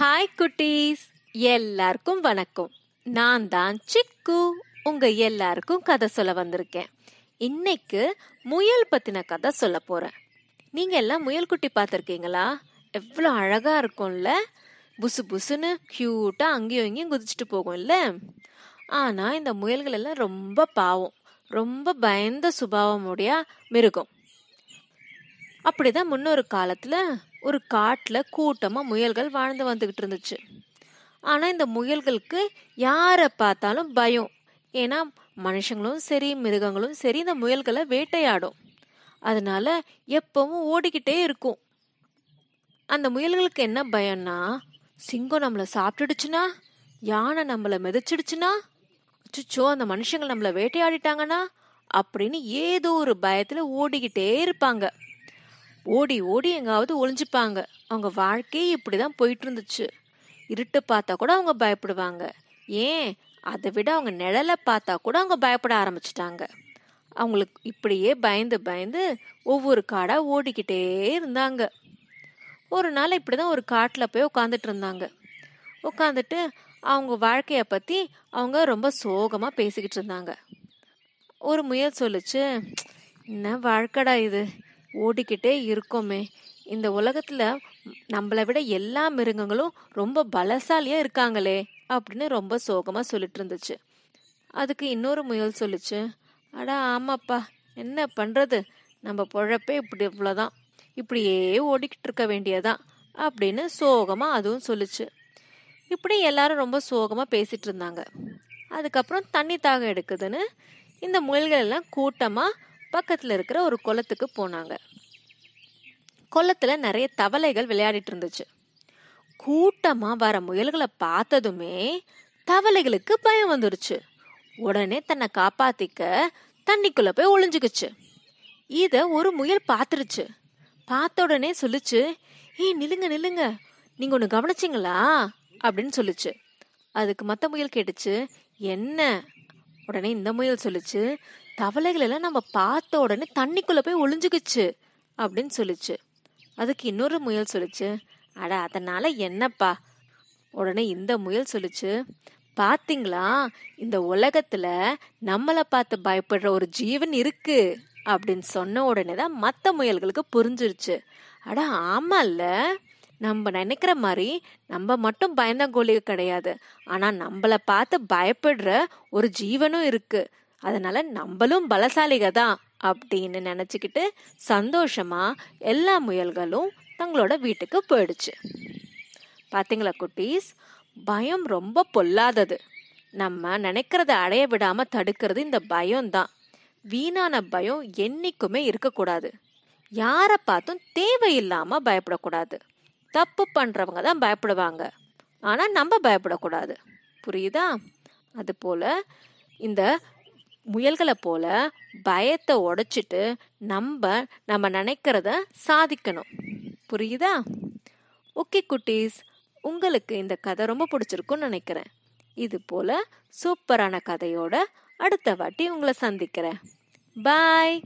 Hi குட்டீஸ். எல்லாருக்கும் வணக்கம். நான் தான் சிக்கு. உங்க எல்லாருக்கும் கதை சொல்ல வந்திருக்கேன். இன்னைக்கு முயல் பத்தின கதை சொல்ல போறேன். நீங்க எல்லாம் முயல் குட்டி பார்த்துருக்கீங்களா? எவ்வளோ அழகா இருக்கும்ல. புசு புசுன்னு கியூட்டா அங்கேயும் இங்கேயும் குதிச்சுட்டு போகும்ல. ஆனா இந்த முயல்கள் எல்லாம் ரொம்ப பாவம். ரொம்ப பயந்த சுபாவமுடைய மிருகம். அப்படிதான் முன்னொரு காலத்துல ஒரு காட்டுல கூட்டமா முயல்கள் வாழ்ந்து வந்துகிட்டு இருந்துச்சு. ஆனா இந்த முயல்களுக்கு யாரை பார்த்தாலும் பயம். ஏன்னா மனுஷங்களும் சரி மிருகங்களும் சரி இந்த முயல்களை வேட்டையாடும். அதனால எப்பவும் ஓடிக்கிட்டே இருக்கும். அந்த முயல்களுக்கு என்ன பயம்னா சிங்கம் நம்மளை சாப்பிட்டுடுச்சுன்னா? யானை நம்மளை மிதச்சிடுச்சுன்னா? அச்சோ அந்த மனுஷங்கள் நம்மளை வேட்டையாடிட்டாங்கன்னா? அப்படின்னு ஏதோ ஒரு பயத்துல ஓடிக்கிட்டே இருப்பாங்க. ஓடி ஓடி எங்காவது ஒளிஞ்சுப்பாங்க. அவங்க வாழ்க்கையே இப்படிதான் போயிட்டு இருந்துச்சு இருட்டு பார்த்தா கூட அவங்க பயப்படுவாங்க. ஏன்? அதை விட அவங்க நிழலை பார்த்தா கூட அவங்க பயப்பட ஆரம்பிச்சிட்டாங்க. அவங்களுக்கு இப்படியே பயந்து பயந்து ஒவ்வொரு காடாக ஓடிக்கிட்டே இருந்தாங்க. ஒரு நாள் இப்படிதான் ஒரு காட்டில் போய் உட்காந்துட்டு இருந்தாங்க. உட்காந்துட்டு அவங்க வாழ்க்கைய பற்றி அவங்க ரொம்ப சோகமாக பேசிக்கிட்டு இருந்தாங்க. ஒரு முயல் சொல்லுச்சு என்ன வாழ்க்கடா இது? ஓடிக்கிட்டே இருக்கோமே. இந்த உலகத்துல நம்மளை விட எல்லா மிருகங்களும் ரொம்ப பலசாலியா இருக்காங்களே அப்படின்னு ரொம்ப சோகமா சொல்லிட்டு இருந்துச்சு. அதுக்கு இன்னொரு முயல் சொல்லுச்சு. அடா ஆமாப்பா என்ன பண்றது? நம்ம பொழப்பே இப்படி இவ்வளோதான் இப்படியே ஓடிக்கிட்டு இருக்க வேண்டியதான் அப்படின்னு சோகமா அதுவும் சொல்லுச்சு. இப்படி எல்லாரும் ரொம்ப சோகமா பேசிட்டு இருந்தாங்க. அதுக்கப்புறம் தண்ணி தாகம் எடுக்குதுன்னு இந்த முயல்கள் எல்லாம் கூட்டமா பக்கத்துல இருக்கிற ஒரு குளத்துக்கு போனாங்க. குளத்துல நிறைய தவளைகள் விளையாடிட்டு இருந்துச்சு. கூட்டமா வர முயல்களை பார்த்ததுமே தவளைகளுக்கு பயம் வந்துருச்சு. உடனே தன்னை காப்பாத்திக்க தண்ணிக்குள்ள போய் ஒளிஞ்சுக்குச்சு. இத ஒரு முயல் பார்த்துருச்சு பார்த்த உடனே சொல்லுச்சு ஏய் நில்லுங்க நில்லுங்க. நீங்க ஒண்ணு கவனிச்சிங்களா? அப்படின்னு சொல்லுச்சு. அதுக்கு மத்த முயல் கேட்டுச்சு என்ன? உடனே இந்த முயல் சொல்லுச்சு தவளைகள் எல்லாம் நம்ம பார்த்த உடனே தண்ணிக்குள்ள போய் ஒளிஞ்சுக்குச்சு. அப்படின்னு சொல்லுச்சு. அதுக்கு இன்னொரு முயல் சொல்லுச்சு. அட அதனால என்னப்பா? உடனே இந்த முயல் சொல்லுச்சு பாத்தீங்களா? இந்த உலகத்துல நம்மளை பார்த்து பயப்படுற ஒரு ஜீவன் இருக்கு. அப்படின்னு சொன்ன உடனே தான் மற்ற முயல்களுக்கு புரிஞ்சிருச்சு. அட ஆமால்ல. நம்ம நினைக்கிற மாதிரி நம்ம மட்டும் பயந்தாங்கோலிக கிடையாது. ஆனா நம்மள பார்த்து பயப்படுற ஒரு ஜீவனும் இருக்கு. அதனால நம்மளும் பலசாலிக தான் அப்படின்னு நினச்சிக்கிட்டு சந்தோஷமாக எல்லா முயல்களும் தங்களோட வீட்டுக்கு போயிடுச்சு. பார்த்தீங்களா குட்டீஸ்? பயம் ரொம்ப பொல்லாதது. நம்ம நினைக்கிறத அடைய விடாமல் தடுக்கிறது இந்த பயம்தான். வீணான பயம் என்றைக்குமே இருக்கக்கூடாது. யாரை பார்த்தும் தேவையில்லாமல் பயப்படக்கூடாது. தப்பு பண்ணுறவங்க தான் பயப்படுவாங்க. ஆனால் நம்ம பயப்படக்கூடாது. புரியுதா? அதுபோல் இந்த முயல்களை போல பயத்தை உடைச்சிட்டு நம்ம நம்ம நினைக்கிறத சாதிக்கணும். புரியுதா? ஓகே குட்டீஸ் உங்களுக்கு இந்த கதை ரொம்ப பிடிச்சிருக்கும்னு நினைக்கிறேன். இது போல சூப்பரான கதையோட அடுத்த வாட்டி உங்களை சந்திக்கிறேன். பாய்!